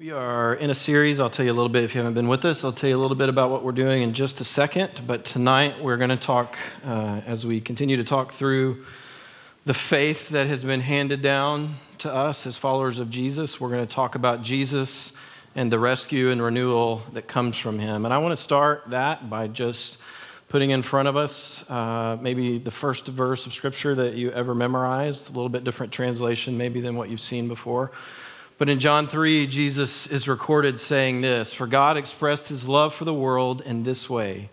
We are in a series. I'll tell you a little bit if you haven't been with us. I'll tell you a little bit about what we're doing in just a second. But tonight we're going to talk, uh, as we continue to talk through the faith that has been handed down to us as followers of Jesus, we're going to talk about Jesus and the rescue and renewal that comes from him. And I want to start that by just putting in front of us uh, maybe the first verse of Scripture that you ever memorized, a little bit different translation maybe than what you've seen before. But in John 3, Jesus is recorded saying this For God expressed his love for the world in this way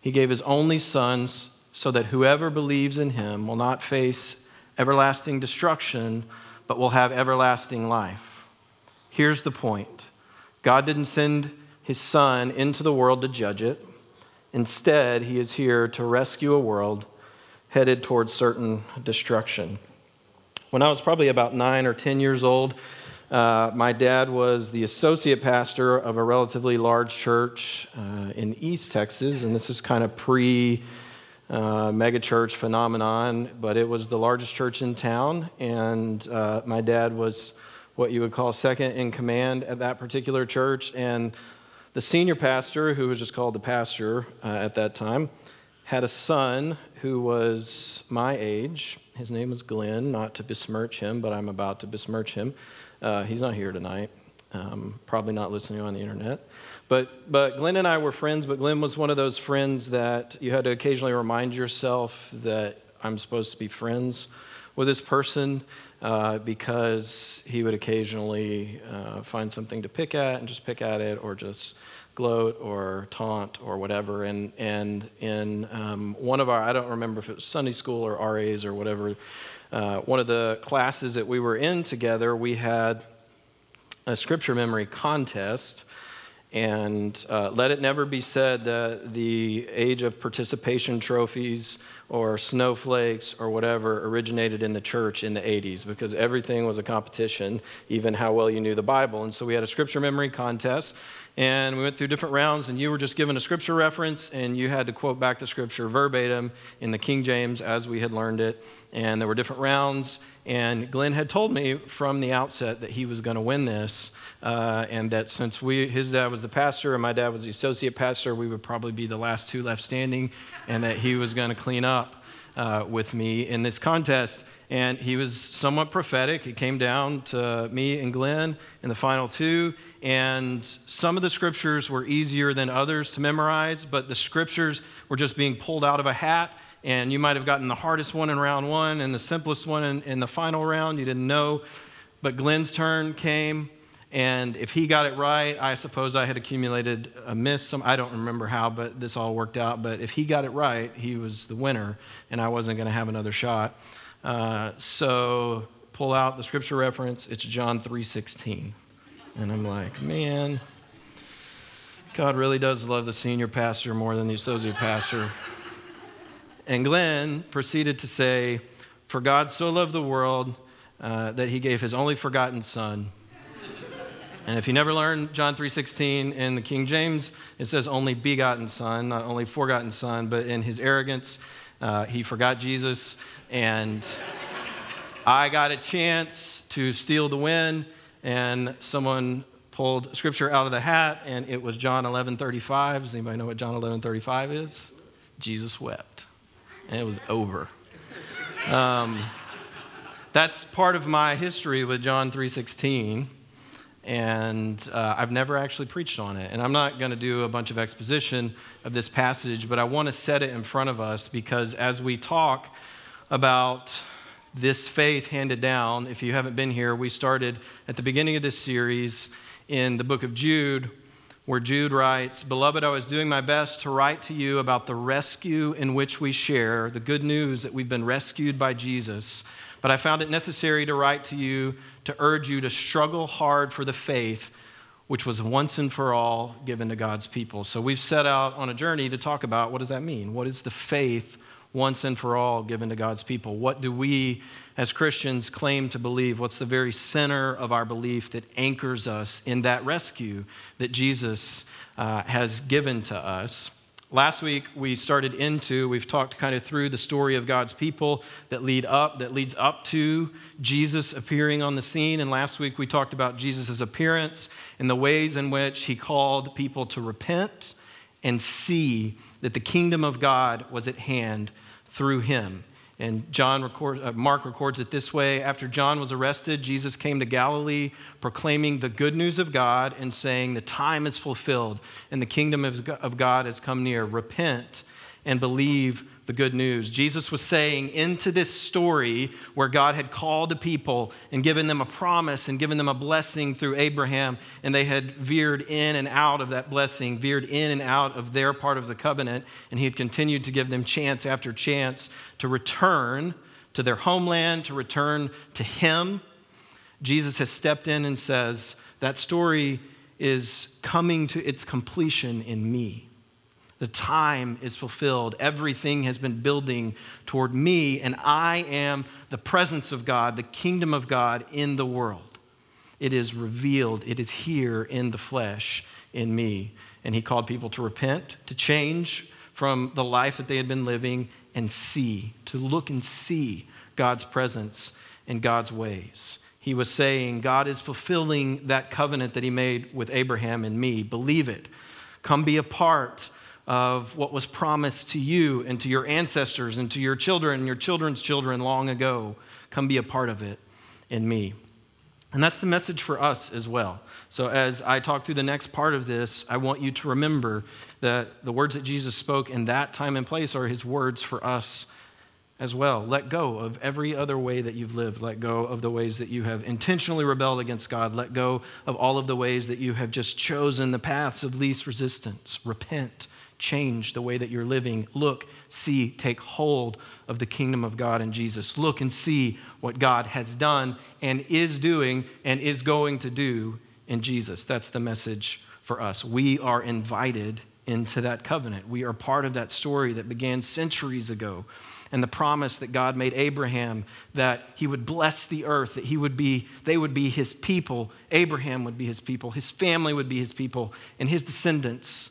He gave his only Son so that whoever believes in him will not face everlasting destruction, but will have everlasting life. Here's the point God didn't send his Son into the world to judge it. Instead, he is here to rescue a world headed towards certain destruction. When I was probably about nine or 10 years old, uh, my dad was the associate pastor of a relatively large church uh, in East Texas, and this is kind of pre uh, megachurch phenomenon, but it was the largest church in town, and uh, my dad was what you would call second in command at that particular church. And the senior pastor, who was just called the pastor uh, at that time, had a son who was my age. His name was Glenn, not to besmirch him, but I'm about to besmirch him. Uh, he's not here tonight, um, probably not listening on the internet. But, but Glenn and I were friends, but Glenn was one of those friends that you had to occasionally remind yourself that I'm supposed to be friends with this person uh, because he would occasionally uh, find something to pick at and just pick at it or just gloat or taunt or whatever. And, and in um, one of our, I don't remember if it was Sunday school or RAs or whatever, uh, one of the classes that we were in together, we had a scripture memory contest. And uh, let it never be said that the age of participation trophies or snowflakes or whatever originated in the church in the 80s because everything was a competition, even how well you knew the Bible. And so we had a scripture memory contest and we went through different rounds, and you were just given a scripture reference, and you had to quote back the scripture verbatim in the King James as we had learned it. And there were different rounds, and Glenn had told me from the outset that he was going to win this, uh, and that since we, his dad was the pastor and my dad was the associate pastor, we would probably be the last two left standing, and that he was going to clean up uh, with me in this contest. And he was somewhat prophetic. It came down to me and Glenn in the final two. And some of the scriptures were easier than others to memorize, but the scriptures were just being pulled out of a hat. And you might have gotten the hardest one in round one and the simplest one in, in the final round. You didn't know. But Glenn's turn came, and if he got it right, I suppose I had accumulated a miss. Some, I don't remember how, but this all worked out. But if he got it right, he was the winner, and I wasn't going to have another shot. Uh, so pull out the scripture reference. It's John 3:16. And I'm like, man, God really does love the senior pastor more than the associate pastor. And Glenn proceeded to say, For God so loved the world uh, that he gave his only forgotten son. And if you never learned John 3:16 in the King James, it says only begotten son, not only forgotten son, but in his arrogance, uh, he forgot Jesus. And I got a chance to steal the win and someone pulled scripture out of the hat, and it was John 11:35. Does anybody know what John 11:35 is? Jesus wept, and it was over. Um, that's part of my history with John 3:16, and uh, I've never actually preached on it. And I'm not going to do a bunch of exposition of this passage, but I want to set it in front of us because as we talk about this faith handed down. If you haven't been here, we started at the beginning of this series in the book of Jude, where Jude writes Beloved, I was doing my best to write to you about the rescue in which we share, the good news that we've been rescued by Jesus. But I found it necessary to write to you to urge you to struggle hard for the faith which was once and for all given to God's people. So we've set out on a journey to talk about what does that mean? What is the faith once and for all given to God's people? What do we as Christians claim to believe? What's the very center of our belief that anchors us in that rescue that Jesus uh, has given to us? Last week we started into, we've talked kind of through the story of God's people that lead up, that leads up to Jesus appearing on the scene. And last week we talked about Jesus' appearance and the ways in which he called people to repent and see that the kingdom of God was at hand through him. And John uh, Mark records it this way After John was arrested, Jesus came to Galilee proclaiming the good news of God and saying, The time is fulfilled and the kingdom of God has come near. Repent and believe the good news. Jesus was saying into this story where God had called the people and given them a promise and given them a blessing through Abraham, and they had veered in and out of that blessing, veered in and out of their part of the covenant, and he had continued to give them chance after chance to return to their homeland, to return to him. Jesus has stepped in and says, That story is coming to its completion in me. The time is fulfilled. Everything has been building toward me, and I am the presence of God, the kingdom of God in the world. It is revealed, it is here in the flesh in me. And he called people to repent, to change from the life that they had been living, and see, to look and see God's presence and God's ways. He was saying, God is fulfilling that covenant that he made with Abraham and me. Believe it. Come be a part of what was promised to you and to your ancestors and to your children and your children's children long ago. Come be a part of it in me. And that's the message for us as well. So, as I talk through the next part of this, I want you to remember that the words that Jesus spoke in that time and place are his words for us as well. Let go of every other way that you've lived. Let go of the ways that you have intentionally rebelled against God. Let go of all of the ways that you have just chosen the paths of least resistance. Repent change the way that you're living. Look, see, take hold of the kingdom of God in Jesus. Look and see what God has done and is doing and is going to do in Jesus. That's the message for us. We are invited into that covenant. We are part of that story that began centuries ago. And the promise that God made Abraham that he would bless the earth, that he would be, they would be his people, Abraham would be his people, his family would be his people, and his descendants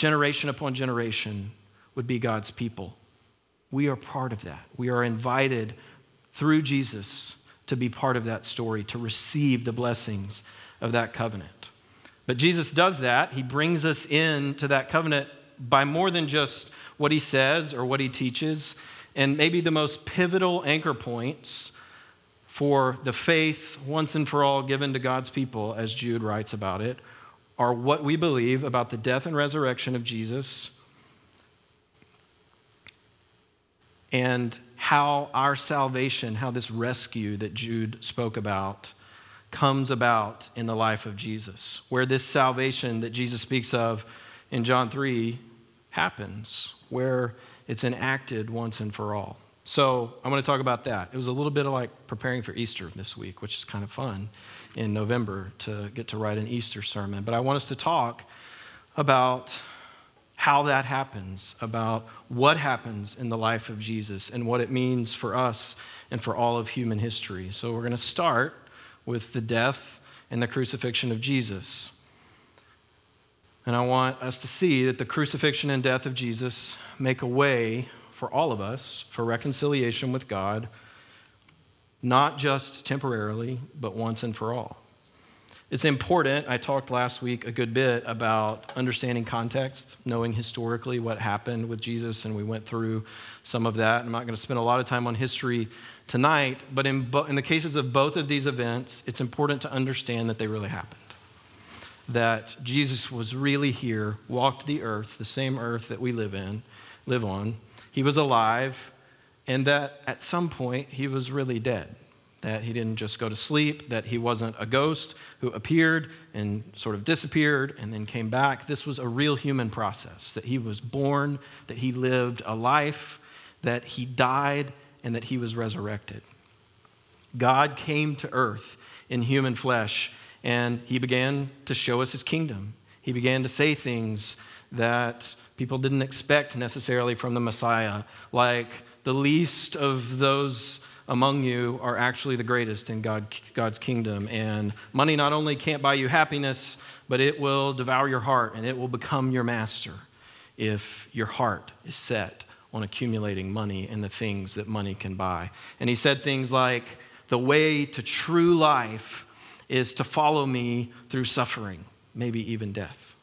generation upon generation, would be God's people. We are part of that. We are invited through Jesus to be part of that story, to receive the blessings of that covenant. But Jesus does that. He brings us into that covenant by more than just what he says or what he teaches. And maybe the most pivotal anchor points for the faith once and for all given to God's people, as Jude writes about it, are what we believe about the death and resurrection of Jesus and how our salvation, how this rescue that Jude spoke about, comes about in the life of Jesus. Where this salvation that Jesus speaks of in John 3 happens, where it's enacted once and for all. So I'm going to talk about that. It was a little bit of like preparing for Easter this week, which is kind of fun in November to get to write an Easter sermon. But I want us to talk about how that happens, about what happens in the life of Jesus and what it means for us and for all of human history. So we're going to start with the death and the crucifixion of Jesus. And I want us to see that the crucifixion and death of Jesus make a way for all of us for reconciliation with God not just temporarily, but once and for all. It's important. I talked last week a good bit about understanding context, knowing historically what happened with Jesus, and we went through some of that. I'm not going to spend a lot of time on history tonight, but in, bo- in the cases of both of these events, it's important to understand that they really happened. That Jesus was really here, walked the earth, the same earth that we live in, live on. He was alive, and that at some point he was really dead. That he didn't just go to sleep, that he wasn't a ghost who appeared and sort of disappeared and then came back. This was a real human process, that he was born, that he lived a life, that he died, and that he was resurrected. God came to earth in human flesh, and he began to show us his kingdom. He began to say things that people didn't expect necessarily from the Messiah, like, the least of those among you are actually the greatest in God, God's kingdom. And money not only can't buy you happiness, but it will devour your heart and it will become your master if your heart is set on accumulating money and the things that money can buy. And he said things like, The way to true life is to follow me through suffering, maybe even death.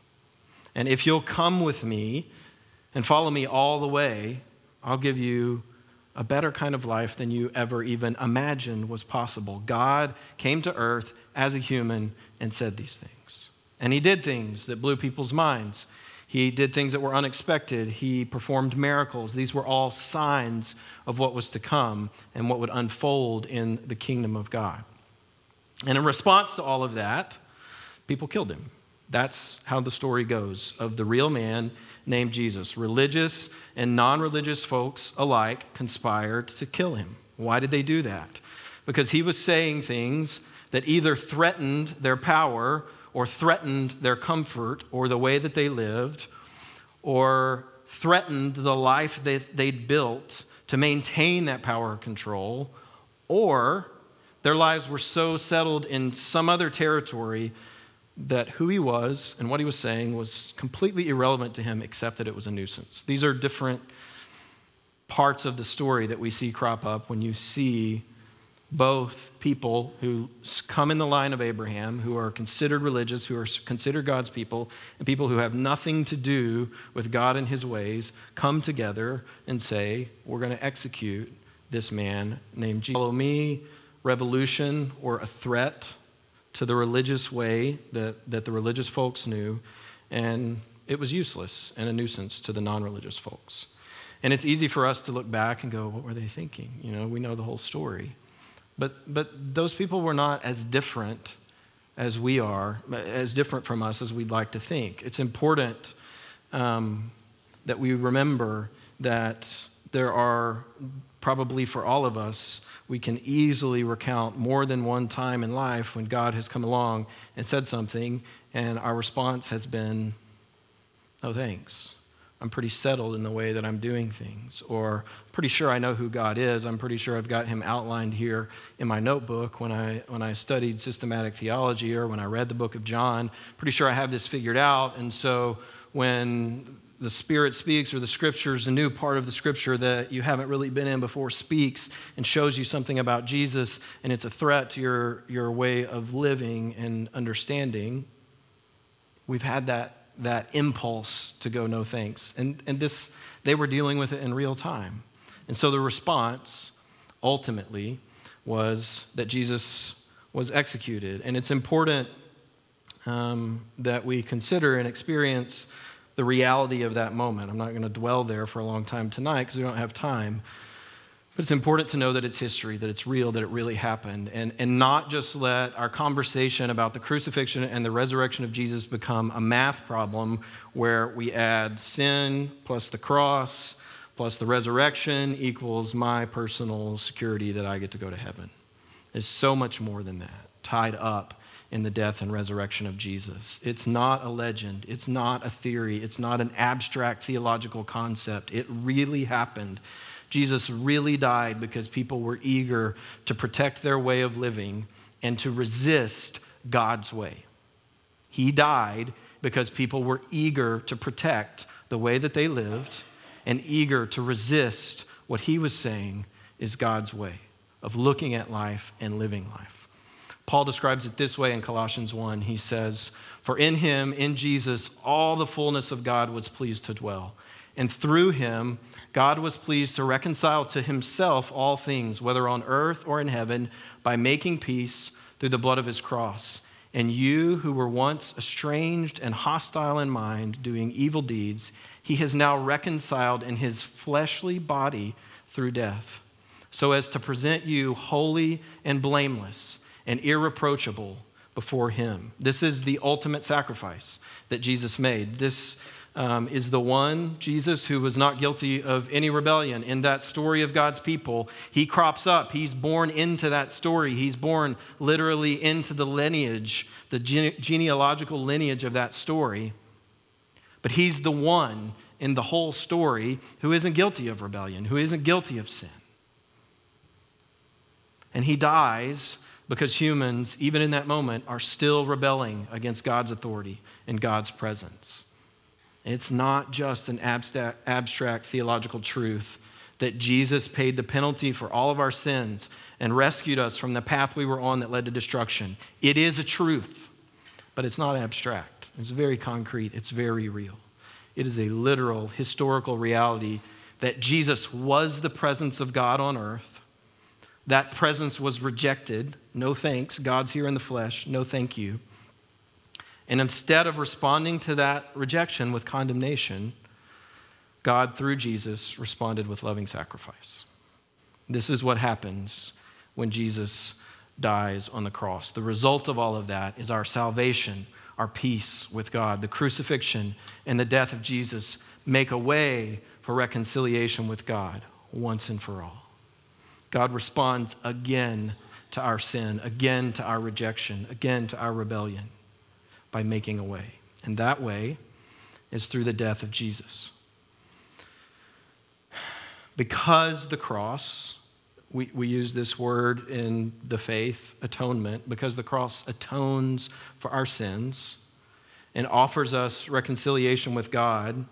And if you'll come with me and follow me all the way, I'll give you a better kind of life than you ever even imagined was possible. God came to earth as a human and said these things. And he did things that blew people's minds. He did things that were unexpected. He performed miracles. These were all signs of what was to come and what would unfold in the kingdom of God. And in response to all of that, people killed him. That's how the story goes of the real man named Jesus. Religious and non religious folks alike conspired to kill him. Why did they do that? Because he was saying things that either threatened their power or threatened their comfort or the way that they lived or threatened the life that they'd built to maintain that power or control, or their lives were so settled in some other territory that who he was and what he was saying was completely irrelevant to him except that it was a nuisance. These are different parts of the story that we see crop up when you see both people who come in the line of Abraham, who are considered religious, who are considered God's people, and people who have nothing to do with God and his ways, come together and say, We're going to execute this man named Jesus. Follow me, revolution, or a threat to the religious way that, that the religious folks knew, and it was useless and a nuisance to the non religious folks. And it's easy for us to look back and go, What were they thinking? You know, we know the whole story. But, but those people were not as different as we are, as different from us as we'd like to think. It's important um, that we remember that there are probably for all of us, we can easily recount more than one time in life when God has come along and said something, and our response has been, No thanks. I'm pretty settled in the way that I'm doing things. Or pretty sure I know who God is. I'm pretty sure I've got him outlined here in my notebook when I, when I studied systematic theology or when I read the book of John. Pretty sure I have this figured out. And so when the Spirit speaks or the scriptures, a new part of the scripture that you haven't really been in before speaks and shows you something about Jesus and it's a threat to your, your way of living and understanding, we've had that that impulse to go, no thanks. And, and this, they were dealing with it in real time. And so the response ultimately was that Jesus was executed. And it's important um, that we consider and experience the reality of that moment. I'm not going to dwell there for a long time tonight because we don't have time. But it's important to know that it's history, that it's real, that it really happened, and, and not just let our conversation about the crucifixion and the resurrection of Jesus become a math problem where we add sin plus the cross plus the resurrection equals my personal security that I get to go to heaven. It's so much more than that, tied up in the death and resurrection of Jesus. It's not a legend, it's not a theory, it's not an abstract theological concept. It really happened. Jesus really died because people were eager to protect their way of living and to resist God's way. He died because people were eager to protect the way that they lived and eager to resist what he was saying is God's way of looking at life and living life. Paul describes it this way in Colossians 1. He says, For in him, in Jesus, all the fullness of God was pleased to dwell. And through him, God was pleased to reconcile to himself all things, whether on earth or in heaven, by making peace through the blood of his cross. And you who were once estranged and hostile in mind, doing evil deeds, he has now reconciled in his fleshly body through death, so as to present you holy and blameless and irreproachable before him. This is the ultimate sacrifice that Jesus made. This um, is the one, Jesus, who was not guilty of any rebellion. In that story of God's people, he crops up. He's born into that story. He's born literally into the lineage, the gene- genealogical lineage of that story. But he's the one in the whole story who isn't guilty of rebellion, who isn't guilty of sin. And he dies because humans, even in that moment, are still rebelling against God's authority and God's presence. And It's not just an abstract, abstract theological truth that Jesus paid the penalty for all of our sins and rescued us from the path we were on that led to destruction. It is a truth, but it's not abstract. It's very concrete, it's very real. It is a literal, historical reality that Jesus was the presence of God on earth. That presence was rejected. No thanks. God's here in the flesh. No thank you. And instead of responding to that rejection with condemnation, God, through Jesus, responded with loving sacrifice. This is what happens when Jesus dies on the cross. The result of all of that is our salvation, our peace with God. The crucifixion and the death of Jesus make a way for reconciliation with God once and for all. God responds again to our sin, again to our rejection, again to our rebellion by making a way. And that way is through the death of Jesus. Because the cross we, we use this word in the faith, atonement, because the cross atones for our sins and offers us reconciliation with God.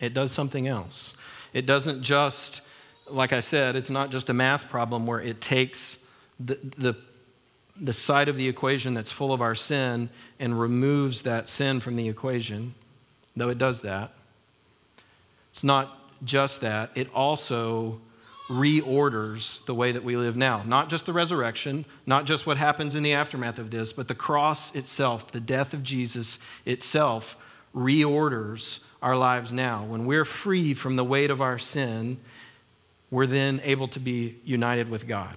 It does something else. It doesn't just, like I said, it's not just a math problem where it takes the, the, the side of the equation that's full of our sin and removes that sin from the equation, though it does that. It's not just that, it also reorders the way that we live now. Not just the resurrection, not just what happens in the aftermath of this, but the cross itself, the death of Jesus itself, reorders our lives now. When we're free from the weight of our sin, we're then able to be united with God.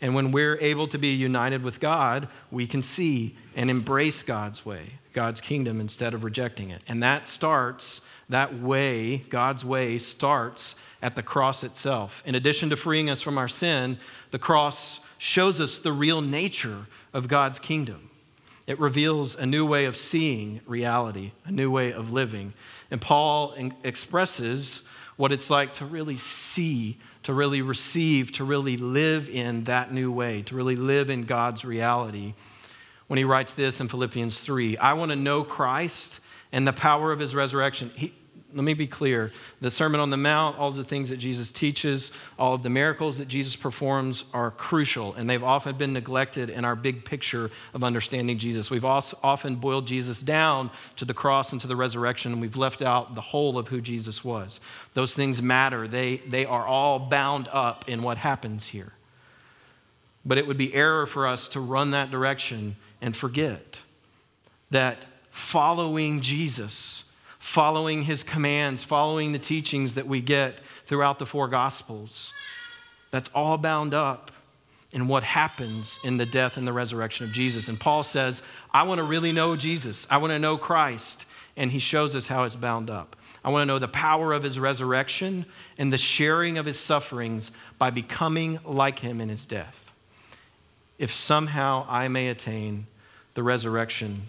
And when we're able to be united with God, we can see and embrace God's way, God's kingdom, instead of rejecting it. And that starts, that way, God's way starts at the cross itself. In addition to freeing us from our sin, the cross shows us the real nature of God's kingdom. It reveals a new way of seeing reality, a new way of living. And Paul expresses what it's like to really see, to really receive, to really live in that new way, to really live in God's reality. When he writes this in Philippians 3 I want to know Christ and the power of his resurrection. He, let me be clear. The Sermon on the Mount, all the things that Jesus teaches, all of the miracles that Jesus performs are crucial, and they've often been neglected in our big picture of understanding Jesus. We've often boiled Jesus down to the cross and to the resurrection, and we've left out the whole of who Jesus was. Those things matter, they, they are all bound up in what happens here. But it would be error for us to run that direction and forget that following Jesus following his commands, following the teachings that we get throughout the four gospels. That's all bound up in what happens in the death and the resurrection of Jesus. And Paul says, I want to really know Jesus. I want to know Christ. And he shows us how it's bound up. I want to know the power of his resurrection and the sharing of his sufferings by becoming like him in his death. If somehow I may attain the resurrection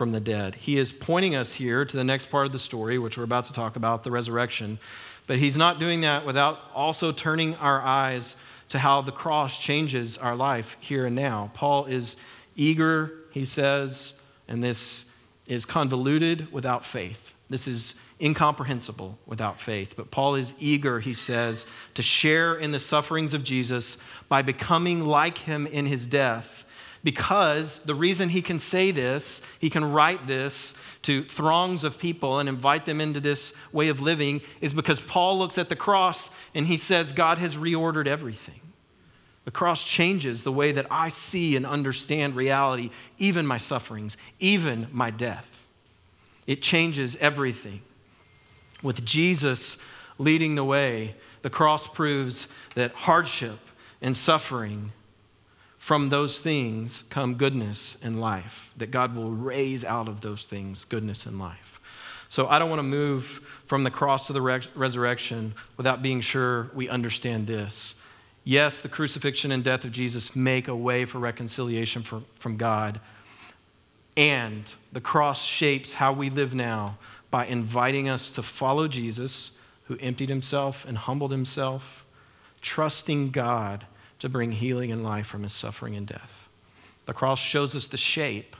from the dead. He is pointing us here to the next part of the story, which we're about to talk about the resurrection. But he's not doing that without also turning our eyes to how the cross changes our life here and now. Paul is eager, he says, and this is convoluted without faith. This is incomprehensible without faith. But Paul is eager, he says, to share in the sufferings of Jesus by becoming like him in his death because the reason he can say this, he can write this to throngs of people and invite them into this way of living, is because Paul looks at the cross and he says, God has reordered everything. The cross changes the way that I see and understand reality, even my sufferings, even my death. It changes everything. With Jesus leading the way, the cross proves that hardship and suffering from those things come goodness and life, that God will raise out of those things goodness and life. So I don't want to move from the cross to the resurrection without being sure we understand this. Yes, the crucifixion and death of Jesus make a way for reconciliation for, from God. And the cross shapes how we live now by inviting us to follow Jesus, who emptied himself and humbled himself, trusting God to bring healing and life from his suffering and death. The cross shows us the shape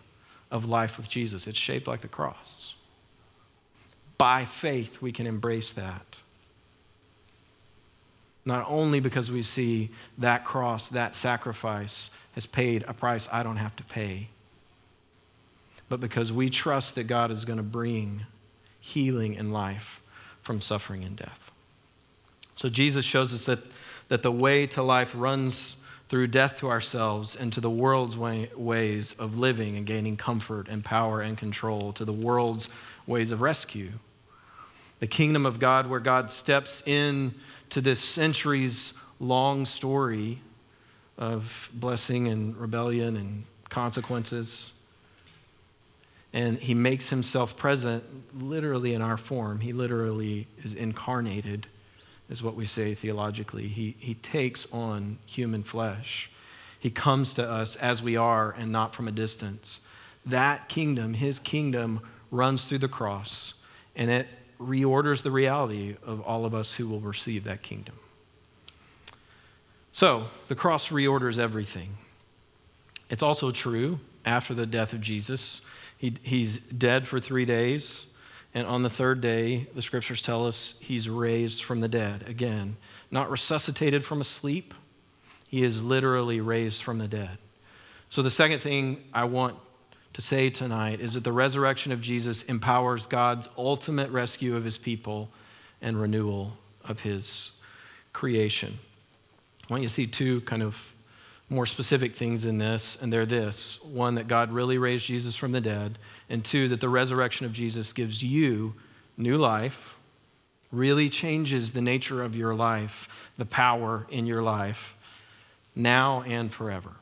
of life with Jesus. It's shaped like the cross. by faith, we can embrace that. Not only because we see that cross, that sacrifice has paid a price I don't have to pay, but because we trust that God is going to bring healing and life from suffering and death. So Jesus shows us that, that the way to life runs through death to ourselves and to the world's way, ways of living and gaining comfort and power and control, to the world's ways of rescue. The kingdom of God, where God steps in to this centuries long story of blessing and rebellion and consequences. And he makes himself present literally in our form. He literally is incarnated, is what we say theologically. He, he takes on human flesh. He comes to us as we are and not from a distance. That kingdom, his kingdom, runs through the cross, and it reorders the reality of all of us who will receive that kingdom. So, the cross reorders everything. It's also true after the death of Jesus. He, he's dead for three days, and on the third day, the scriptures tell us he's raised from the dead. Again, not resuscitated from a sleep, he is literally raised from the dead. So, the second thing I want to say tonight is that the resurrection of Jesus empowers God's ultimate rescue of his people and renewal of his creation. I want you to see two kind of more specific things in this, and they're this one, that God really raised Jesus from the dead, and two, that the resurrection of Jesus gives you new life, really changes the nature of your life, the power in your life, now and forever.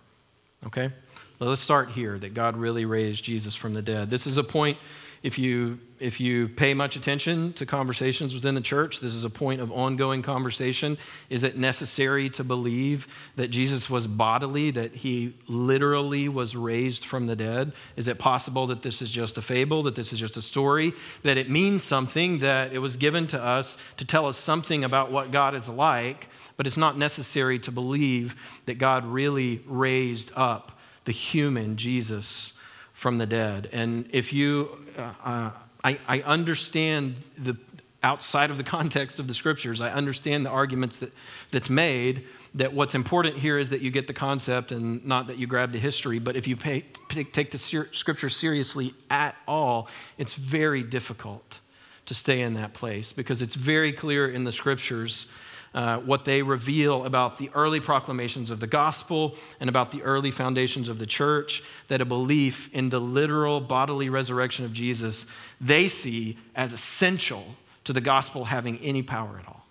Okay? Well, let's start here that God really raised Jesus from the dead. This is a point, if you, if you pay much attention to conversations within the church, this is a point of ongoing conversation. Is it necessary to believe that Jesus was bodily, that he literally was raised from the dead? Is it possible that this is just a fable, that this is just a story, that it means something, that it was given to us to tell us something about what God is like, but it's not necessary to believe that God really raised up? the human Jesus from the dead. And if you, uh, I, I understand the outside of the context of the scriptures, I understand the arguments that, that's made that what's important here is that you get the concept and not that you grab the history. But if you pay, take the scripture seriously at all, it's very difficult to stay in that place because it's very clear in the scriptures uh, what they reveal about the early proclamations of the gospel and about the early foundations of the church, that a belief in the literal bodily resurrection of Jesus they see as essential to the gospel having any power at all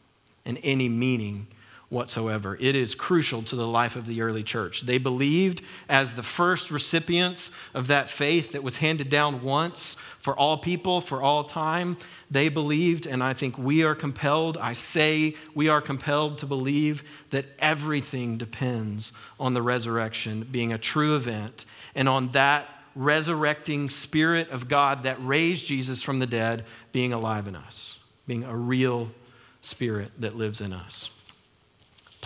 and any meaning whatsoever. It is crucial to the life of the early church. They believed as the first recipients of that faith that was handed down once for all people, for all time. They believed, and I think we are compelled, I say we are compelled to believe that everything depends on the resurrection being a true event and on that resurrecting Spirit of God that raised Jesus from the dead being alive in us, being a real Spirit that lives in us.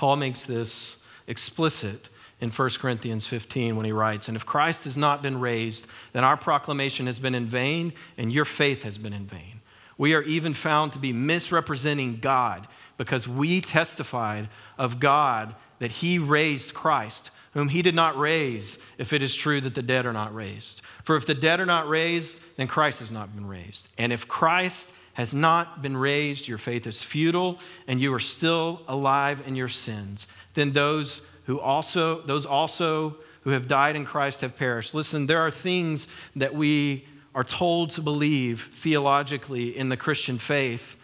Paul makes this explicit in 1 Corinthians 15 when he writes, And if Christ has not been raised, then our proclamation has been in vain, and your faith has been in vain. We are even found to be misrepresenting God because we testified of God that he raised Christ, whom he did not raise, if it is true that the dead are not raised. For if the dead are not raised, then Christ has not been raised. And if Christ has not been raised, your faith is futile, and you are still alive in your sins. Then those who also, those also who have died in Christ have perished. Listen, there are things that we are told to believe theologically in the Christian faith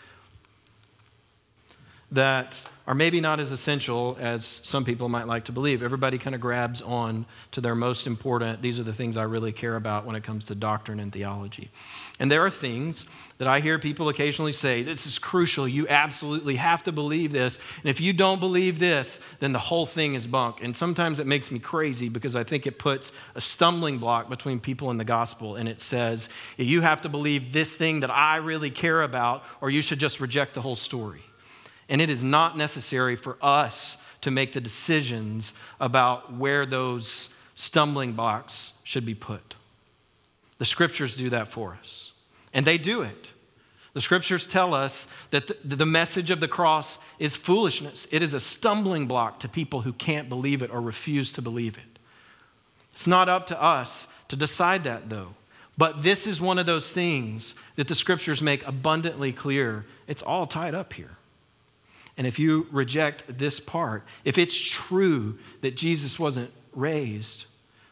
that are maybe not as essential as some people might like to believe. Everybody kind of grabs on to their most important, these are the things I really care about when it comes to doctrine and theology. And there are things that I hear people occasionally say, this is crucial. You absolutely have to believe this. And if you don't believe this, then the whole thing is bunk. And sometimes it makes me crazy because I think it puts a stumbling block between people and the gospel. And it says, you have to believe this thing that I really care about, or you should just reject the whole story. And it is not necessary for us to make the decisions about where those stumbling blocks should be put. The scriptures do that for us. And they do it. The scriptures tell us that the, message of the cross is foolishness. It is a stumbling block to people who can't believe it or refuse to believe it. It's not up to us to decide that, though. But this is one of those things that the scriptures make abundantly clear. It's all tied up here. And if you reject this part, if it's true that Jesus wasn't raised,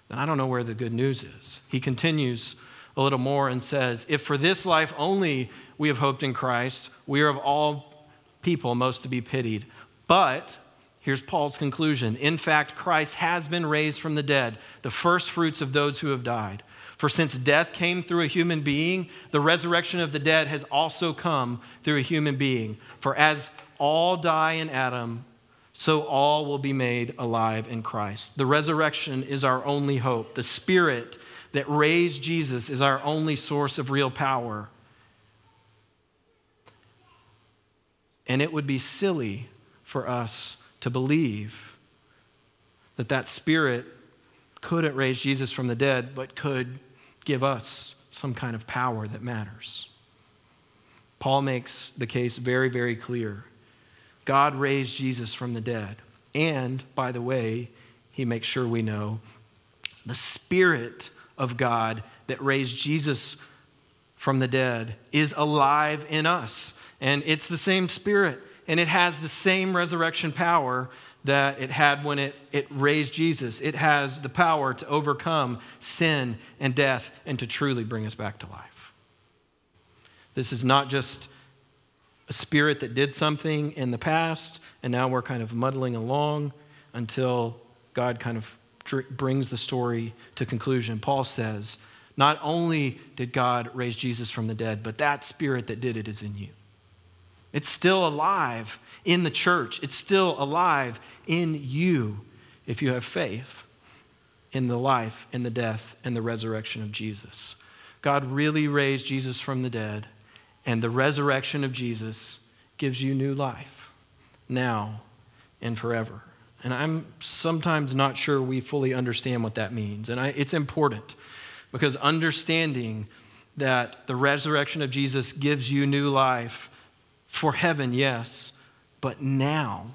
then I don't know where the good news is. He continues a little more and says, If for this life only we have hoped in Christ, we are of all people most to be pitied. But, here's Paul's conclusion In fact, Christ has been raised from the dead, the first fruits of those who have died. For since death came through a human being, the resurrection of the dead has also come through a human being. For as all die in Adam, so all will be made alive in Christ. The resurrection is our only hope. The Spirit that raised Jesus is our only source of real power. And it would be silly for us to believe that that Spirit couldn't raise Jesus from the dead, but could give us some kind of power that matters. Paul makes the case very, very clear. God raised Jesus from the dead. And, by the way, he makes sure we know the Spirit of God that raised Jesus from the dead is alive in us. And it's the same Spirit, and it has the same resurrection power that it had when it, it raised Jesus. It has the power to overcome sin and death and to truly bring us back to life. This is not just a spirit that did something in the past, and now we're kind of muddling along until God kind of brings the story to conclusion. Paul says, Not only did God raise Jesus from the dead, but that spirit that did it is in you. It's still alive in the church, it's still alive in you if you have faith in the life, in the death, and the resurrection of Jesus. God really raised Jesus from the dead, and the resurrection of Jesus gives you new life now and forever. And I'm sometimes not sure we fully understand what that means. And I, it's important because understanding that the resurrection of Jesus gives you new life for heaven, yes, but now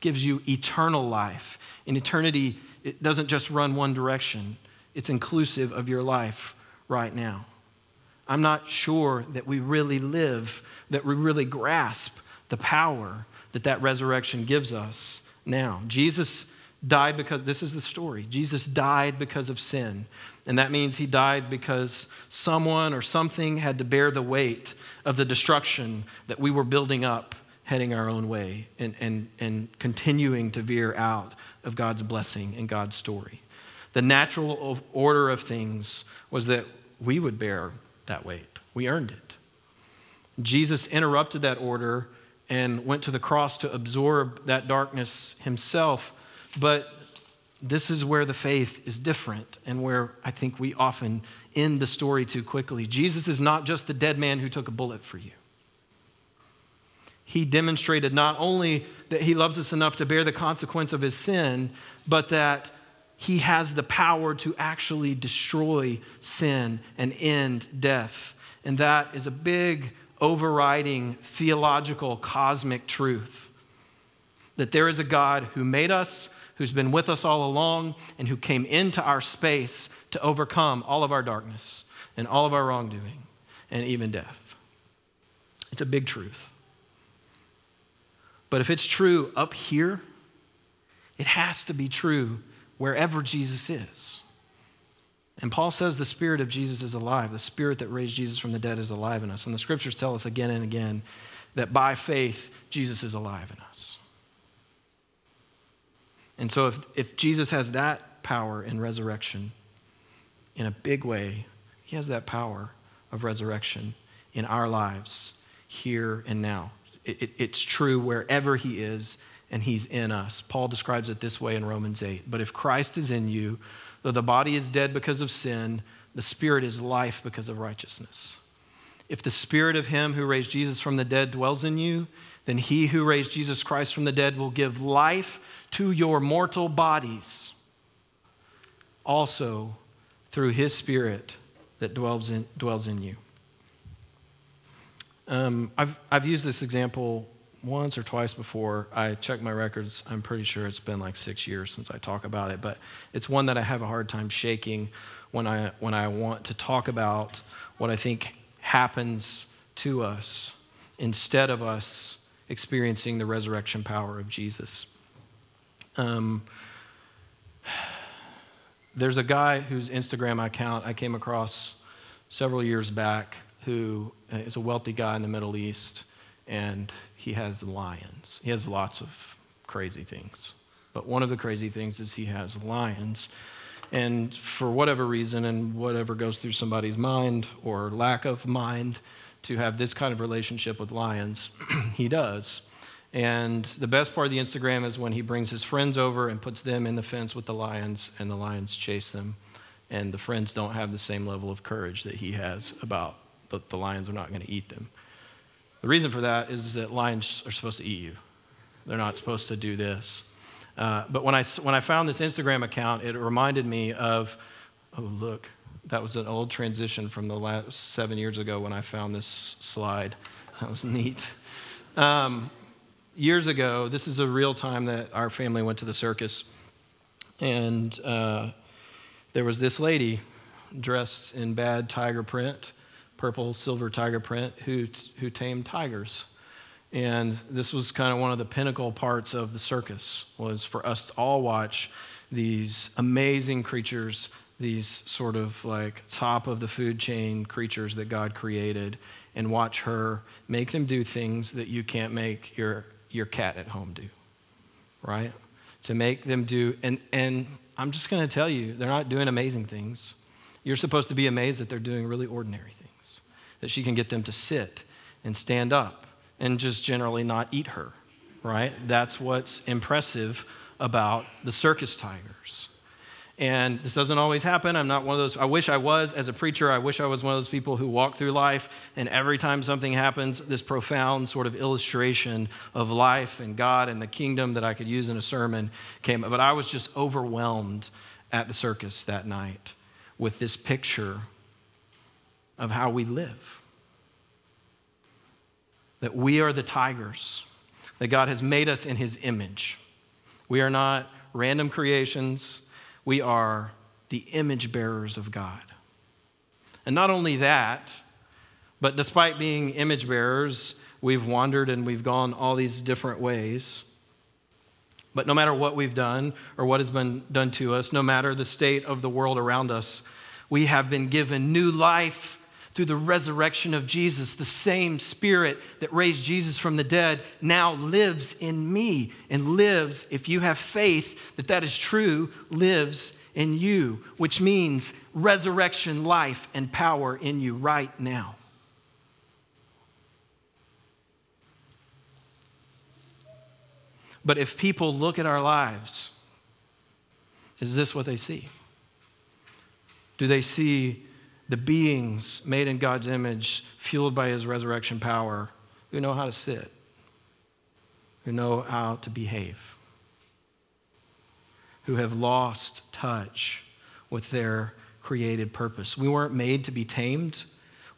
gives you eternal life. In eternity, it doesn't just run one direction, it's inclusive of your life right now. I'm not sure that we really live, that we really grasp the power that that resurrection gives us now. Jesus died because, this is the story. Jesus died because of sin. And that means he died because someone or something had to bear the weight of the destruction that we were building up, heading our own way, and, and, and continuing to veer out of God's blessing and God's story. The natural order of things was that we would bear that weight. We earned it. Jesus interrupted that order and went to the cross to absorb that darkness himself. But this is where the faith is different and where I think we often end the story too quickly. Jesus is not just the dead man who took a bullet for you. He demonstrated not only that he loves us enough to bear the consequence of his sin, but that he has the power to actually destroy sin and end death. And that is a big, overriding theological, cosmic truth that there is a God who made us, who's been with us all along, and who came into our space to overcome all of our darkness and all of our wrongdoing and even death. It's a big truth. But if it's true up here, it has to be true wherever Jesus is. And Paul says the Spirit of Jesus is alive. The Spirit that raised Jesus from the dead is alive in us. And the scriptures tell us again and again that by faith, Jesus is alive in us. And so, if, if Jesus has that power in resurrection in a big way, he has that power of resurrection in our lives here and now. It, it, it's true wherever he is and he's in us. Paul describes it this way in Romans 8. But if Christ is in you, though the body is dead because of sin, the spirit is life because of righteousness. If the spirit of him who raised Jesus from the dead dwells in you, then he who raised Jesus Christ from the dead will give life to your mortal bodies also through his spirit that dwells in, dwells in you. Um, I've, I've used this example once or twice before. I checked my records. I'm pretty sure it's been like six years since I talk about it, but it's one that I have a hard time shaking when I, when I want to talk about what I think happens to us instead of us experiencing the resurrection power of Jesus. Um, there's a guy whose Instagram account I came across several years back who is a wealthy guy in the Middle East, and he has lions. He has lots of crazy things. But one of the crazy things is he has lions. And for whatever reason, and whatever goes through somebody's mind or lack of mind to have this kind of relationship with lions, he does. And the best part of the Instagram is when he brings his friends over and puts them in the fence with the lions, and the lions chase them. And the friends don't have the same level of courage that he has about that the lions are not going to eat them. The reason for that is that lions are supposed to eat you, they're not supposed to do this. Uh, but when I, when I found this Instagram account, it reminded me of, oh, look, that was an old transition from the last seven years ago when I found this slide. That was neat. Um, years ago, this is a real time that our family went to the circus, and uh, there was this lady dressed in bad tiger print, purple, silver tiger print, who, who tamed tigers. And this was kind of one of the pinnacle parts of the circus was for us to all watch these amazing creatures, these sort of like top of the food chain creatures that God created, and watch her make them do things that you can't make your your cat at home do, right? To make them do, and, and I'm just going to tell you, they're not doing amazing things. You're supposed to be amazed that they're doing really ordinary things, that she can get them to sit and stand up and just generally not eat her, right? That's what's impressive about the circus tigers. And this doesn't always happen. I'm not one of those, I wish I was as a preacher. I wish I was one of those people who walk through life and every time something happens, this profound sort of illustration of life and God and the kingdom that I could use in a sermon came. But I was just overwhelmed at the circus that night with this picture of how we live. That we are the tigers, that God has made us in his image. We are not random creations we are the image bearers of God. And not only that, but despite being image bearers, we've wandered and we've gone all these different ways. But no matter what we've done or what has been done to us, no matter the state of the world around us, we have been given new life through the resurrection of Jesus. The same spirit that raised Jesus from the dead now lives in me and lives, if you have faith that that is true, lives in you, which means resurrection life and power in you right now. But if people look at our lives, is this what they see? Do they see the beings made in God's image, fueled by his resurrection power, who know how to sit, who know how to behave, who have lost touch with their created purpose. We weren't made to be tamed.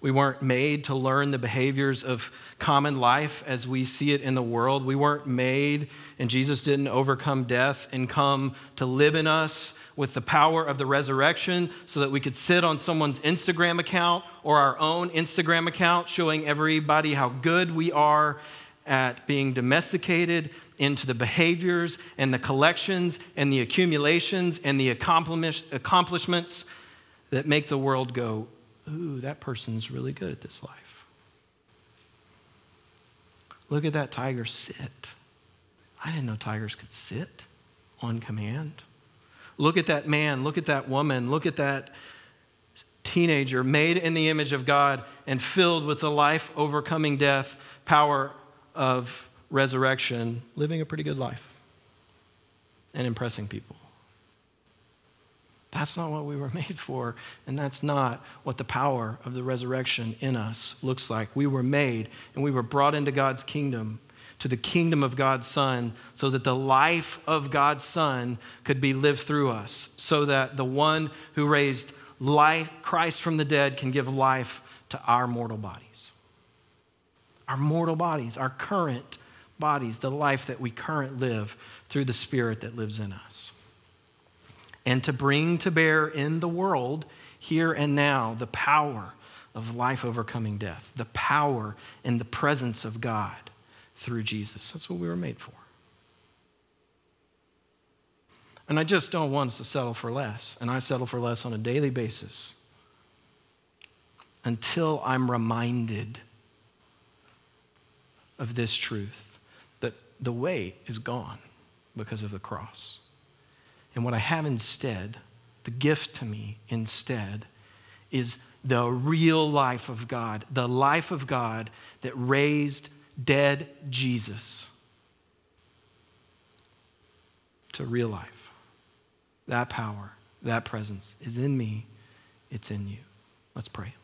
We weren't made to learn the behaviors of common life as we see it in the world. We weren't made, and Jesus didn't overcome death and come to live in us with the power of the resurrection so that we could sit on someone's Instagram account or our own Instagram account showing everybody how good we are at being domesticated into the behaviors and the collections and the accumulations and the accomplishments that make the world go, ooh, that person's really good at this life. Look at that tiger sit. I didn't know tigers could sit on command. Look at that man, look at that woman, look at that teenager made in the image of God and filled with the life overcoming death power of resurrection, living a pretty good life and impressing people. That's not what we were made for, and that's not what the power of the resurrection in us looks like. We were made and we were brought into God's kingdom, to the kingdom of God's Son, so that the life of God's Son could be lived through us, so that the one who raised life, Christ from the dead can give life to our mortal bodies. our mortal bodies, our current bodies, the life that we current live through the Spirit that lives in us. And to bring to bear in the world, here and now, the power of life overcoming death, the power and the presence of God through Jesus. That's what we were made for. And I just don't want us to settle for less. And I settle for less on a daily basis until I'm reminded of this truth that the weight is gone because of the cross. And what I have instead, the gift to me instead, is the real life of God, the life of God that raised dead Jesus to real life. That power, that presence is in me, it's in you. Let's pray.